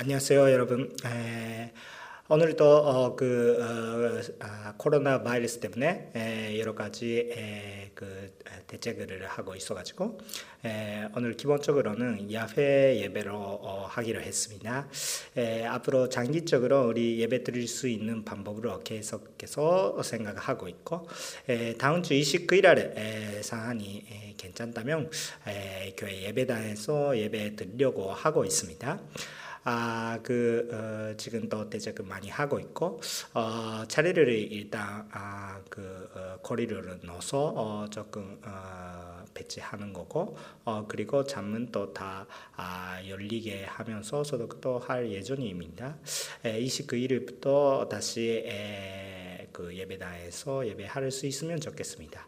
안녕하세요, 여러분. 에, 오늘도 어, 그 어, 아, 코로나 바이러스 때문에 에, 여러 가지 에, 그 대책을 하고 있어가지고 에, 오늘 기본적으로는 야외 예배로 어, 하기로 했습니다. 에, 앞으로 장기적으로 우리 예배 드릴 수 있는 방법으로 계속해서 생각하고 있고 에, 다음 주 29일에 상황이 에, 괜찮다면 에, 교회 예배당에서 예배 드리려고 하고 있습니다. 아, 그, 어, 지금 또 대책을 많이 하고 있고, 어, 자리를 일단, 아, 그, 어, 거리를 넣어서, 어, 조금, 어, 배치하는 거고, 어, 그리고 잠은 또 다, 아, 열리게 하면서 소독도 할 예정입니다. 29일부터 다시, 에, 그 예배당에서 예배할 수 있으면 좋겠습니다.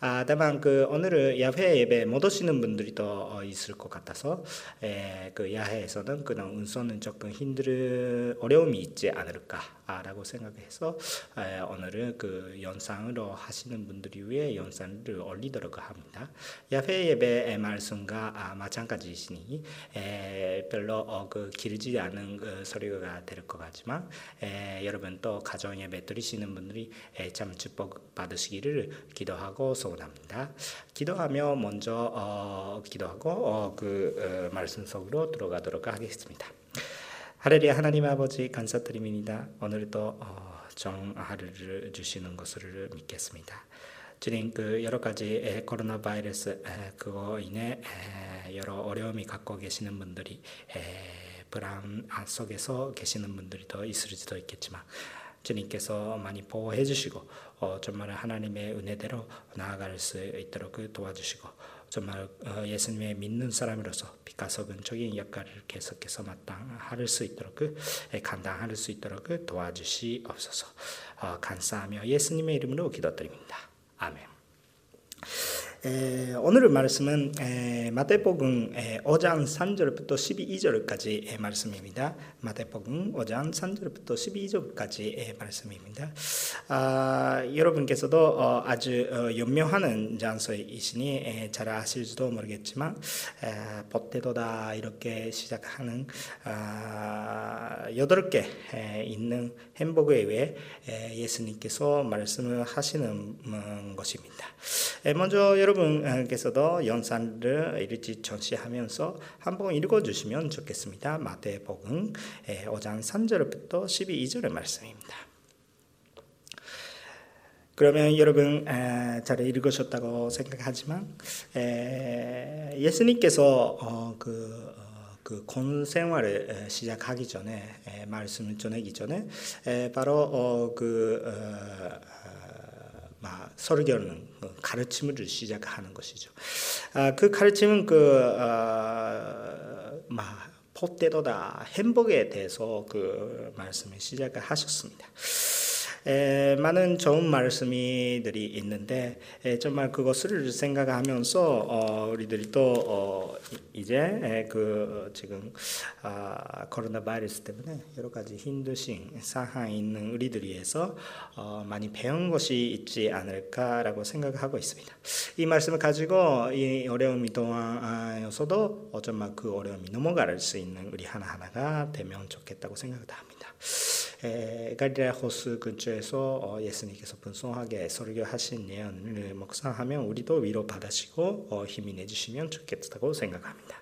아, 다만 그 오늘은 야외 예배 못 오시는 분들이 또 어, 있을 것 같아서 에, 그 야외에서는 그냥 운송은 조금 힘들 어려움이 있지 않을까 라고 생각해서 에, 오늘은 그 영상으로 하시는 분들이 위해 영상을 올리도록 합니다. 야외 예배의 말씀과 아, 마찬가지이시니 에, 별로 어, 그 길지 않은 그 소리가 될 것 같지만 에, 여러분 또 가정 예배 드리시는 분들이 에, 참 축복 받으시기를 기도하고 소 소원합니다. 기도하며 먼저 어, 기도하고 어, 그 어, 말씀 속으로 들어가도록 하겠습니다. 하늘의 하나님 아버지 감사드립니다. 오늘도 어, 정하루를 주시는 것을 믿겠습니다. 주님 그 여러 가지 코로나 바이러스 그거 인해 여러 어려움이 갖고 계시는 분들이 불안 속에서 계시는 분들이 더 있을지도 있겠지만 주님께서 많이 보호해 주시고 어, 정말 하나님의 은혜대로 나아갈 수 있도록 그 도와주시고 정말 어, 예수님의 믿는 사람으로서 빛가서근적인 역할을 계속해서 마땅할 수 있도록 그 감당할 수 있도록 그 도와주시옵소서 어, 감사하며 예수님의 이름으로 기도드립니다. 아멘. 에, 오늘 말씀은 에, 마태복음 5장 3절부터 12절까지 말씀입니다. 마태복음 5장 3절부터 12절까지 말씀입니다. 아, 여러분께서도 어, 아주 어, 연명하는 장소이시니 에, 잘 아실지도 모르겠지만 에, 보태도다 이렇게 시작하는 아, 여덟 개 있는 햄버거에 의해 예수님께서 말씀을 하시는 음, 것입니다. 먼저 여러분 께서도 연산을 일일이 전시하면서 한번 읽어주시면 좋겠습니다. 마태복음 5장 3절부터 12절의 말씀입니다. 그러면 여러분 잘 읽으셨다고 생각하지만 예수님께서 어, 그, 어, 그 생활을 시작하기 전에 말씀을 전하기 전에 바로 어, 그 설교는 그 가르침을 시작하는 것이죠. 아, 그 가르침은 그 어, 포테도다 햄버거에 대해서 그 말씀을 시작을 하셨습니다. 에, 많은 좋은 말씀이들이 있는데 에, 정말 그것을 생각하면서 어, 우리들이 또 어, 이제 에, 그 지금 아, 코로나 바이러스 때문에 여러 가지 힘드신 상황에 있는 우리들 위해서 어, 많이 배운 것이 있지 않을까라고 생각하고 있습니다. 이 말씀을 가지고 이 어려움이 동안에서도 어쩌면 그 어려움이 넘어갈 수 있는 우리 하나 하나가 되면 좋겠다고 생각합니다. 갈릴라 호수 근처에서 어, 예수님께서 분성하게 설교하신 내용을 묵상하면 우리도 위로 받으시고 어, 힘이 내주시면 좋겠다고 생각합니다.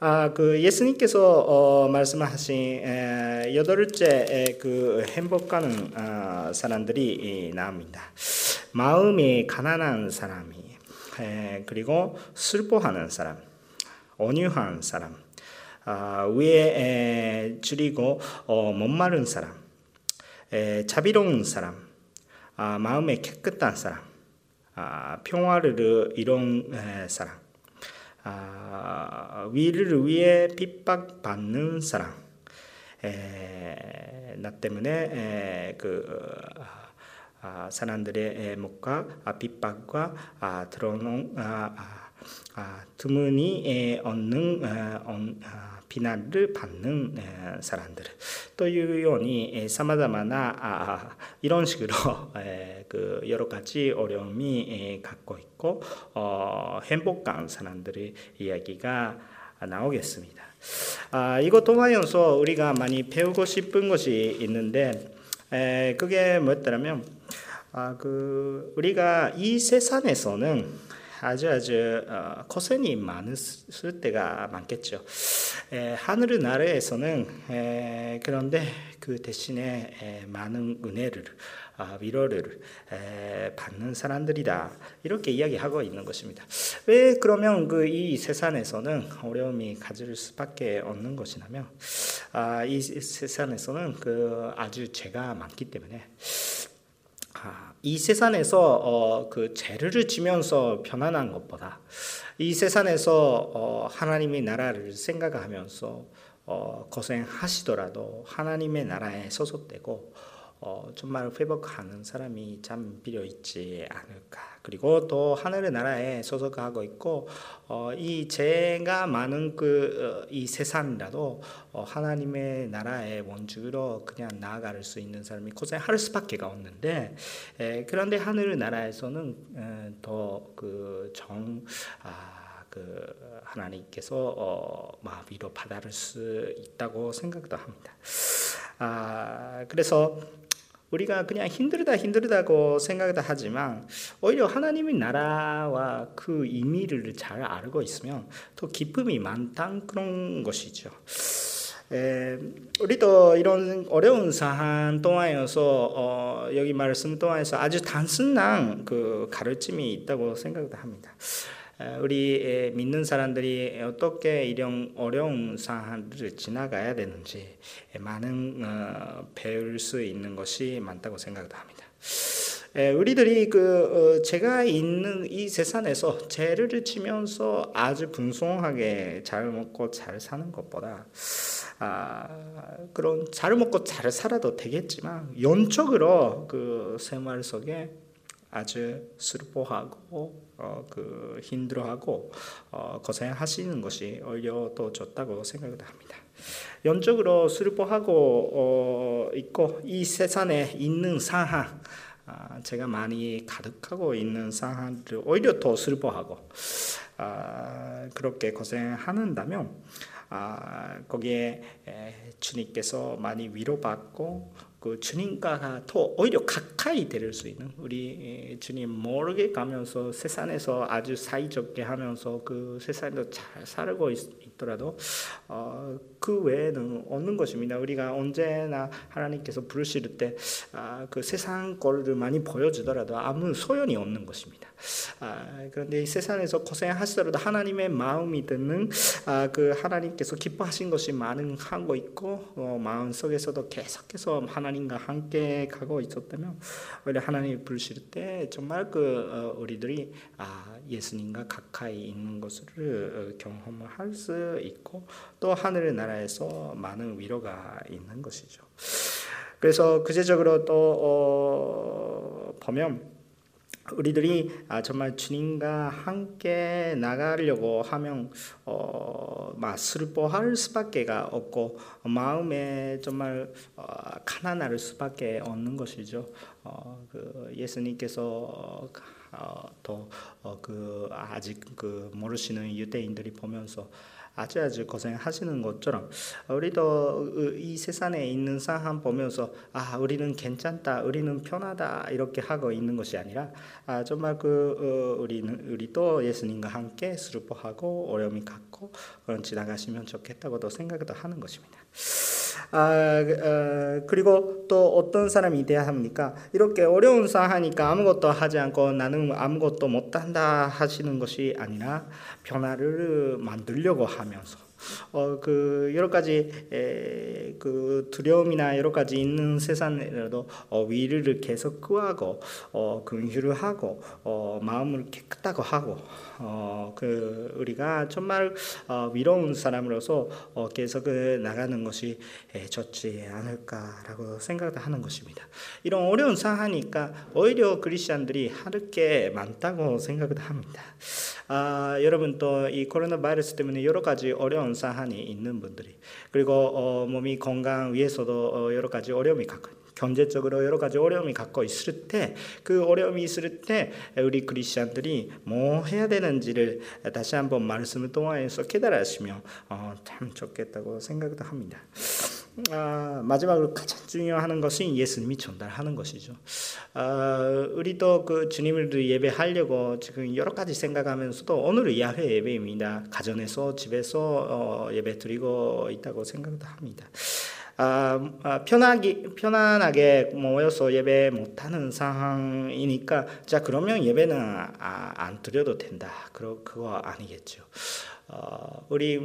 아, 그 예수님께서 어, 말씀하신 에, 여덟째 그 행복하는 어, 사람들이 나옵니다. 마음이 가난한 사람이 에, 그리고 슬퍼하는 사람, 온유한 사람, 아, 위에 줄이고 어, 못마른 사람, 자비로운 사람, 아, 마음에 깨끗한 사람, 아, 평화를 이룬 사람, 위를 위해 핍박받는 사람, 나 때문에 그 사람들의 목과 핍박과 들어오는 아, 드문이 얻는 아, 아, 비난을 받는 사람들 또 이요니 사마다마나 이런 식으로 그 여러 가지 어려움이 갖고 있고 어, 행복한 사람들의 이야기가 나오겠습니다. 이거 통하여서 우리가 많이 배우고 싶은 것이 있는데 그게 뭐였더라면 그 우리가 이 세상에서는 아주 아주 어, 고생이 많을 때가 많겠죠. 에, 하늘 나라에서는 에, 그런데 그 대신에 에, 많은 은혜를 아, 위로를 에, 받는 사람들이다 이렇게 이야기하고 있는 것입니다. 왜 그러면 그 이 세상에서는 어려움이 가질 수밖에 없는 것이냐면 아, 이 세상에서는 그 아주 죄가 많기 때문에 아, 이 세상에서 어, 그 죄를 지면서 편안한 것보다 이 세상에서 어, 하나님의 나라를 생각하면서 어, 고생하시더라도 하나님의 나라에 소속되고 어, 정말 회복하는 사람이 참 필요 있지 않을까. 그리고 또 하늘의 나라에 소속하고 있고 어, 이 죄가 많은 그이 어, 세상이라도 어, 하나님의 나라의 원주로 그냥 나아갈 수 있는 사람이 고생할 수밖에 없는데 에, 그런데 하늘 나라에서는 더 그정 아, 그 하나님께서 어, 위로 받아줄 수 있다고 생각도 합니다. 아, 그래서 우리가 그냥 힘들다 힘들다고 생각도 하지만 오히려 하나님의 나라와 그 의미를 잘 알고 있으면 더 기쁨이 많다 그런 것이죠. 에, 우리도 이런 어려운 사안 동안에서 어, 여기 말씀 동안에서 아주 단순한 그 가르침이 있다고 생각도 합니다. 우리 믿는 사람들이 어떻게 이런 어려운 상황을 지나가야 되는지 많은 어, 배울 수 있는 것이 많다고 생각도 합니다. 우리들이 그 어, 제가 있는 이 세상에서 죄를 치면서 아주 분송하게 잘 먹고 잘 사는 것보다 아, 그런 잘 먹고 잘 살아도 되겠지만 영적으로 그 생활 속에 아주 슬퍼하고 어, 그 힘들어하고 어, 고생하시는 것이 오히려 더 좋다고 생각을 합니다. 영적으로 슬퍼하고 어, 있고 이 세상에 있는 상황 아, 제가 많이 가득하고 있는 상황을 오히려 더 슬퍼하고 아, 그렇게 고생하는다면 아, 거기에 주님께서 많이 위로받고 그 주님과 더 오히려 가까이 될 수 있는 우리 주님 모르게 가면서 세상에서 아주 사이좋게 하면서 그 세상에서 잘 살고 있, 더라도 어, 그 외에는 없는 것입니다. 우리가 언제나 하나님께서 부르실 때그 아, 세상 거를 많이 보여주더라도 아무 소용이 없는 것입니다. 아, 그런데 이 세상에서 고생하시더라도 하나님의 마음이 드는 아, 그 하나님께서 기뻐하신 것이 많은 하고 있고 어, 마음 속에서도 계속해서 하나님과 함께 가고 있었다면 원래 하나님 부르실 때 정말 그 어, 우리들이 아, 예수님과 가까이 있는 것을 어, 경험을 할수 있고 또 하늘의 나라 에서 많은 위로가 있는 것이죠. 그래서 구체적으로 또 어, 보면 우리들이 아, 정말 주님과 함께 나가려고 하면 어, 막 슬퍼할 수밖에가 없고 마음에 정말 어, 가난할 수밖에 없는 것이죠. 어, 그 예수님께서 어, 또그 어, 아직 그 모르시는 유대인들이 보면서 아주 아주 고생하시는 것처럼 우리도 이 세상에 있는 상황 보면서 아 우리는 괜찮다, 우리는 편하다 이렇게 하고 있는 것이 아니라 아 정말 그 어, 우리는 우리도 예수님과 함께 슬퍼하고 어려움이 갖고 그런 지나가시면 좋겠다고도 생각도 하는 것입니다. 아, 어, 그리고 또 어떤 사람이 돼야 합니까? 이렇게 어려운 상하니까 아무것도 하지 않고 나는 아무것도 못한다 하시는 것이 아니라 변화를 만들려고 하면서 어, 그 여러 가지 에, 그 두려움이나 여러 가지 있는 세상에라도 어, 위를 계속 구하고 어, 긍휼을 하고 어, 마음을 깨끗하고 하고 어, 그 우리가 정말 어, 위로운 사람으로서 어, 계속 나가는 것이 에, 좋지 않을까라고 생각하는 것입니다. 이런 어려운 상황이니까 오히려 그리스도인들이 할 게 많다고 생각을 합니다. 아, 여러분 또 이 코로나 바이러스 때문에 여러 가지 어려운 상황이 있는 분들이 그리고 어, 몸이 건강 위해서도 어, 여러 가지 어려움이 갖고 경제적으로 여러 가지 어려움이 갖고 있을 때 그 어려움이 있을 때 우리 크리스천들이 뭐 해야 되는지를 다시 한번 말씀을 통하여서 깨달으시면 어, 참 좋겠다고 생각도 합니다. 아, 마지막으로 가장 중요한 것이 예수님이 전달하는 것이죠. 아, 우리도 그 주님을 예배하려고 지금 여러 가지 생각하면서도 오늘은 야훼 예배입니다. 가정에서 집에서 어, 예배 드리고 있다고 생각도 합니다. 아, 아, 편하게 편안하게 모여서 예배 못하는 상황이니까 자 그러면 예배는 아, 안 드려도 된다. 그러 그거 아니겠죠. 어, 우리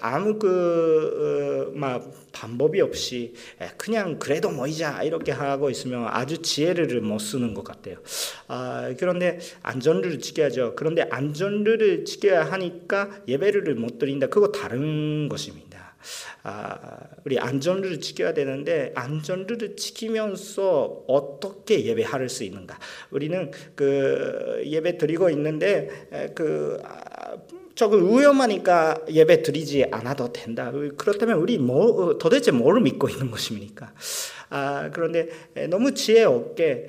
아무 그막 어, 방법이 없이 그냥 그래도 모이자 이렇게 하고 있으면 아주 지혜를 못 쓰는 것 같아요. 아, 그런데 안전을 지켜야죠. 그런데 안전을 지켜야 하니까 예배를 못 드린다. 그거 다른 것입니다. 아, 우리 안전을 지켜야 되는데 안전을 지키면서 어떻게 예배할 수 있는가? 우리는 그 예배 드리고 있는데 그 조금 위험하니까 예배 드리지 않아도 된다. 그렇다면 우리 뭐 도대체 뭐를 믿고 있는 것입니까? 아, 그런데 너무 지혜 없게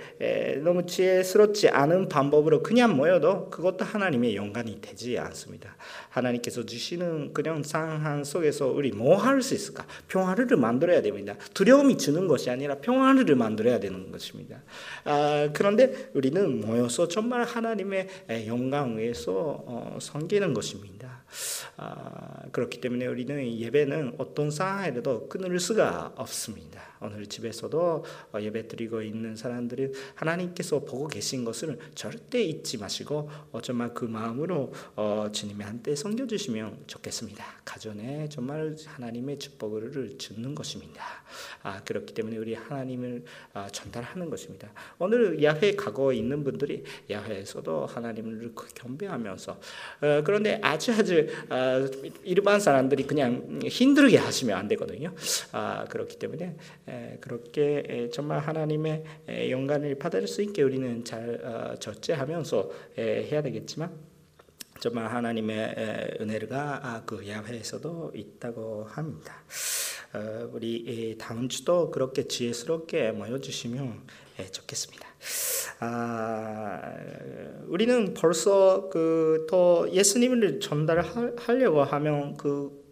너무 지혜스럽지 않은 방법으로 그냥 모여도 그것도 하나님의 영광이 되지 않습니다. 하나님께서 주시는 그냥 상황 속에서 우리 뭐 할 수 있을까? 평화를 만들어야 됩니다. 두려움이 주는 것이 아니라 평화를 만들어야 되는 것입니다. 아, 그런데 우리는 모여서 정말 하나님의 영광 위에서 어, 섬기는 것입니다. 아, 그렇기 때문에 우리는 예배는 어떤 상황에도 끊을 수가 없습니다. 오늘 집에서도 어, 예배 드리고 있는 사람들은 하나님께서 보고 계신 것을 절대 잊지 마시고 어, 정말 그 마음으로 어, 주님의 한때 섬겨주시면 좋겠습니다. 가정에 정말 하나님의 축복을 주는 것입니다. 아, 그렇기 때문에 우리 하나님을 전달하는 것입니다. 오늘 야훼 가고 있는 분들이 야훼에서도 하나님을 경배하면서 그런데 아주 아주 일반 사람들이 그냥 힘들게 하시면 안 되거든요. 아, 그렇기 때문에 그렇게 정말 하나님의 영광을 받을 수 있게 우리는 잘 어, 절제하면서 해야 되겠지만 정말 하나님의 은혜가 아, 그 야훼에서도 있다고 합니다. 어, 우리 다음 주도 그렇게 지혜스럽게 모여주시면 좋겠습니다. 아, 우리는 벌써 그또 예수님을 전달하려고 하면 그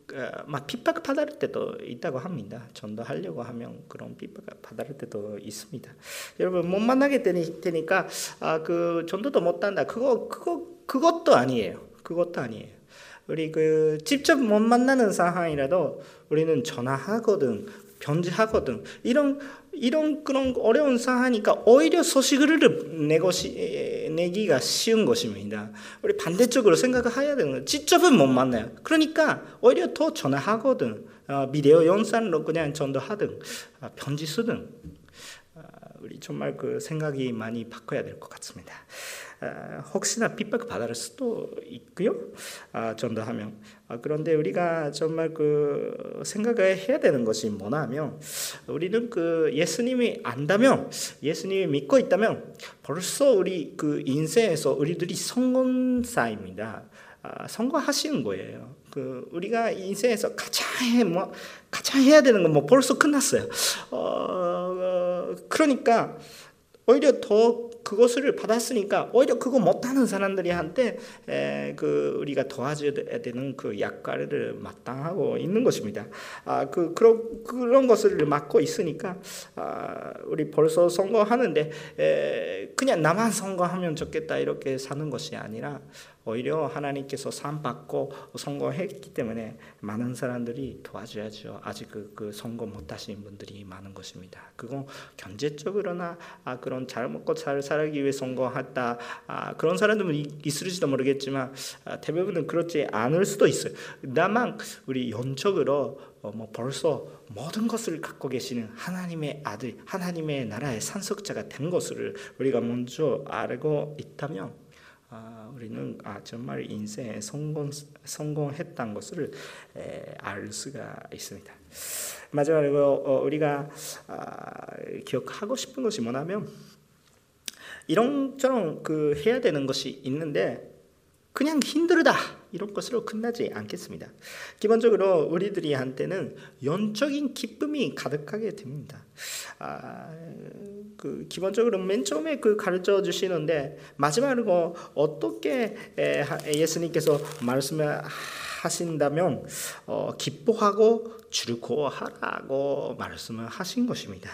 막 핍박 받을 때도 있다고 합니다. 전도하려고 하면 그런 핍박 받을 때도 있습니다. 여러분 못 만나게 되니까 아, 그 전도도 못 한다. 그거 그거 그것도 아니에요. 그것도 아니에요. 우리 그 직접 못 만나는 상황이라도 우리는 전화하거든 변제하거든 이런 이런 그런 어려운 상황이니까 오히려 소식을 내것이 내기가 쉬운 것입니다. 우리 반대쪽으로 생각을 해야 되는 거예요. 직접은 못 만나요. 그러니까 오히려 더 전화하거든 어, 비디오 영상으로 그냥 전도하든 어, 편지 쓰든 어, 우리 정말 그 생각이 많이 바꿔야 될 것 같습니다. 혹시나 핍박 받을 수도 있고요. 아, 전도하면 아, 그런데 우리가 정말 그 생각을 해야 되는 것이 뭐냐면 우리는 그 예수님이 안다면 예수님이 믿고 있다면 벌써 우리 그 인생에서 우리들이 성공사입니다. 아, 성공하시는 거예요. 그 우리가 인생에서 가장 해, 뭐 가장 해야 되는 건 뭐 벌써 끝났어요. 어, 어, 그러니까 오히려 더 그것을 받았으니까 오히려 그거 못하는 사람들이한테 그 우리가 도와줘야 되는 그 약과를 마땅하고 있는 것입니다. 아, 그 그런 그런 것을 맡고 있으니까 아, 우리 벌써 선거하는데 에, 그냥 나만 선거하면 좋겠다 이렇게 사는 것이 아니라 오히려 하나님께서 상 받고 성공했기 때문에 많은 사람들이 도와줘야죠. 아직 그, 그 성공 못하신 분들이 많은 것입니다. 그건 경제적으로나 아, 그런 잘 먹고 잘 살기 위해 성공했다 아, 그런 사람들은 있을지도 모르겠지만 아, 대부분은 그렇지 않을 수도 있어요. 다만 우리 영적으로 어, 뭐 벌써 모든 것을 갖고 계시는 하나님의 아들, 하나님의 나라의 산석자가 된 것을 우리가 먼저 알고 있다면 아, 우리는 아, 정말 인생에 성공, 성공했다는 것을 에, 알 수가 있습니다. 마지막으로 어, 우리가 아, 기억하고 싶은 것이 뭐냐면 이런저런 그 해야 되는 것이 있는데 그냥 힘들다 이런 것으로 끝나지 않겠습니다. 기본적으로 우리들이 한테는 영적인 기쁨이 가득하게 됩니다. 아, 그 기본적으로 맨 처음에 그 가르쳐 주시는데 마지막으로 어떻게 예수님께서 말씀을 하신다면 어, 기뻐하고 즐거워하라고 말씀을 하신 것입니다.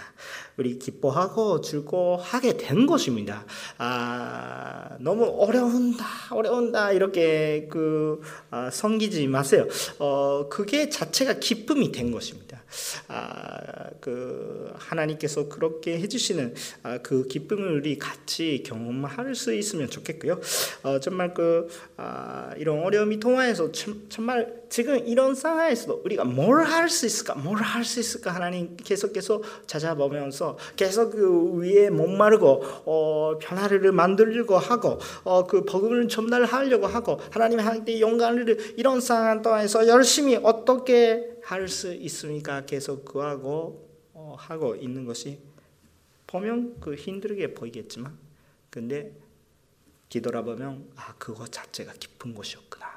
우리 기뻐하고 즐거워하게 된 것입니다. 아, 너무 어려운다, 어려운다 이렇게 그 아, 섬기지 마세요. 어, 그게 자체가 기쁨이 된 것입니다. 아, 그 하나님께서 그렇게 해주시는 아, 그 기쁨을 우리 같이 경험할 수 있으면 좋겠고요. 어, 정말 그 아, 이런 어려움이 통화해서 참, 정말 지금 이런 상황에서도 우리가 뭘 할 수 있을까, 뭘 할 수 있을까 하나님 계속해서 찾아보면서 계속 그 위에 목마르고 어, 변화를 만들려고 하고 어, 그 복음을 전달하려고 하고 하나님 한테 영광을 이런 상황 동안에서 열심히 어떻게 할 수 있습니까? 계속 구하고 어, 하고 있는 것이 보면 그 힘들게 보이겠지만 근데 뒤돌아보면 아 그거 자체가 깊은 것이었구나.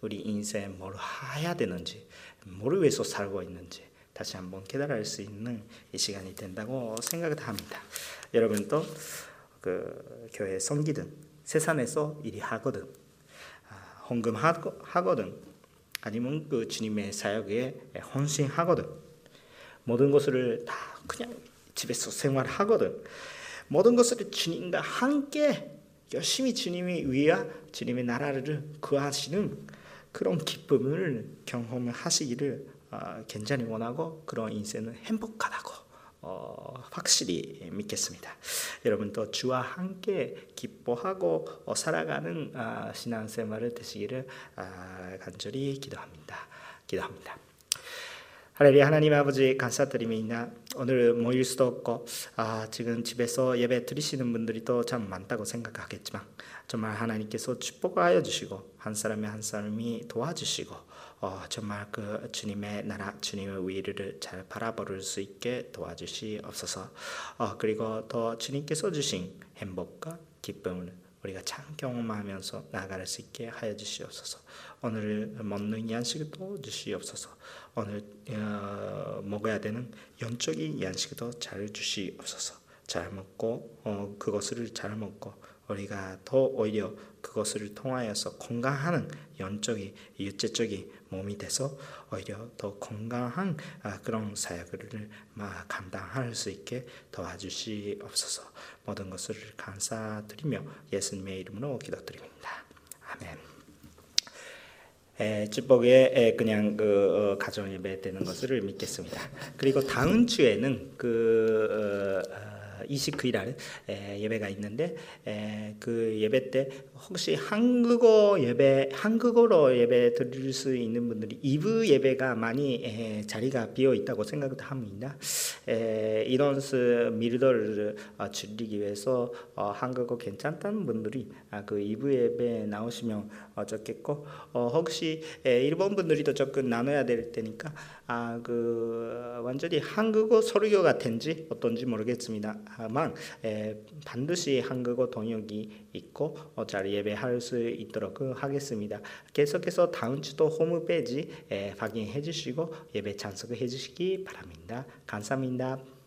우리 인생 뭘 해야 되는지, 뭘 위해서 살고 있는지 다시 한번 깨달을 수 있는 이 시간이 된다고 생각을 합니다. 여러분도 그 교회 섬기든 세상에서 일이 하거든 아, 헌금 하거든 아니면 그 주님의 사역에 헌신하거든 모든 것을 다 그냥 집에서 생활하거든 모든 것을 주님과 함께 열심히 주님이 위하 주님의 나라를 구하시는 그런 기쁨을 경험하시기를 어, 굉장히 원하고 그런 인생은 행복하다고 어, 확실히 믿겠습니다. 여러분도 주와 함께 기뻐하고 어, 살아가는 아, 신앙생활을 되시기를 아, 간절히 기도합니다. 기도합니다. 할렐루야 하나님 아버지 감사드립니다. 오늘 모일 수도 없고 아, 지금 집에서 예배 드리시는 분들이 또 참 많다고 생각하겠지만 정말 하나님께서 축복하여 주시고 한 사람이 한 사람이 도와주시고 어, 정말 그 주님의 나라 주님의 위를 잘 바라볼 수 있게 도와주시옵소서. 어, 그리고 또 주님께서 주신 행복과 기쁨을 우리가 참 경험하면서 나아갈 수 있게 하여 주시옵소서. 오늘 먹는 양식도 주시옵소서. 오늘 어, 먹어야 되는 영적인 양식도 잘 주시옵소서. 잘 먹고 어, 그것을 잘 먹고 우리가 더 오히려 그것을 통하여서 건강하는 영적인 육체적인 몸이 돼서 오히려 더 건강한 아, 그런 사역을 감당할 수 있게 도와주시옵소서. 모든 것을 감사드리며 예수님의 이름으로 기도드립니다. 아멘. 축복에 그냥 그 어, 가정 예배 되는 것을 믿겠습니다. 그리고 다음 주에는 그 어, 29일 날 예배가 있는데 그 예배 때 혹시 한국어 예배 한국어로 예배 드릴 수 있는 분들이 2부 예배가 많이 자리가 비어 있다고 생각합니다. 이런 밀도를 어, 줄이기 위해서 어, 한국어 괜찮다는 분들이 아, 그 2부 예배 나오시면 좋겠고 어, 혹시 일본 분들이도 조금 나눠야 될 테니까 아, 그 완전히 한국어 설교가 된지 어떤지 모르겠습니다만 에, 반드시 한국어 동역이 있고 어, 잘 예배할 수 있도록 하겠습니다. 계속해서 다음 주도 홈페이지 에, 확인해 주시고 예배 참석해 주시기 바랍니다. 감사합니다.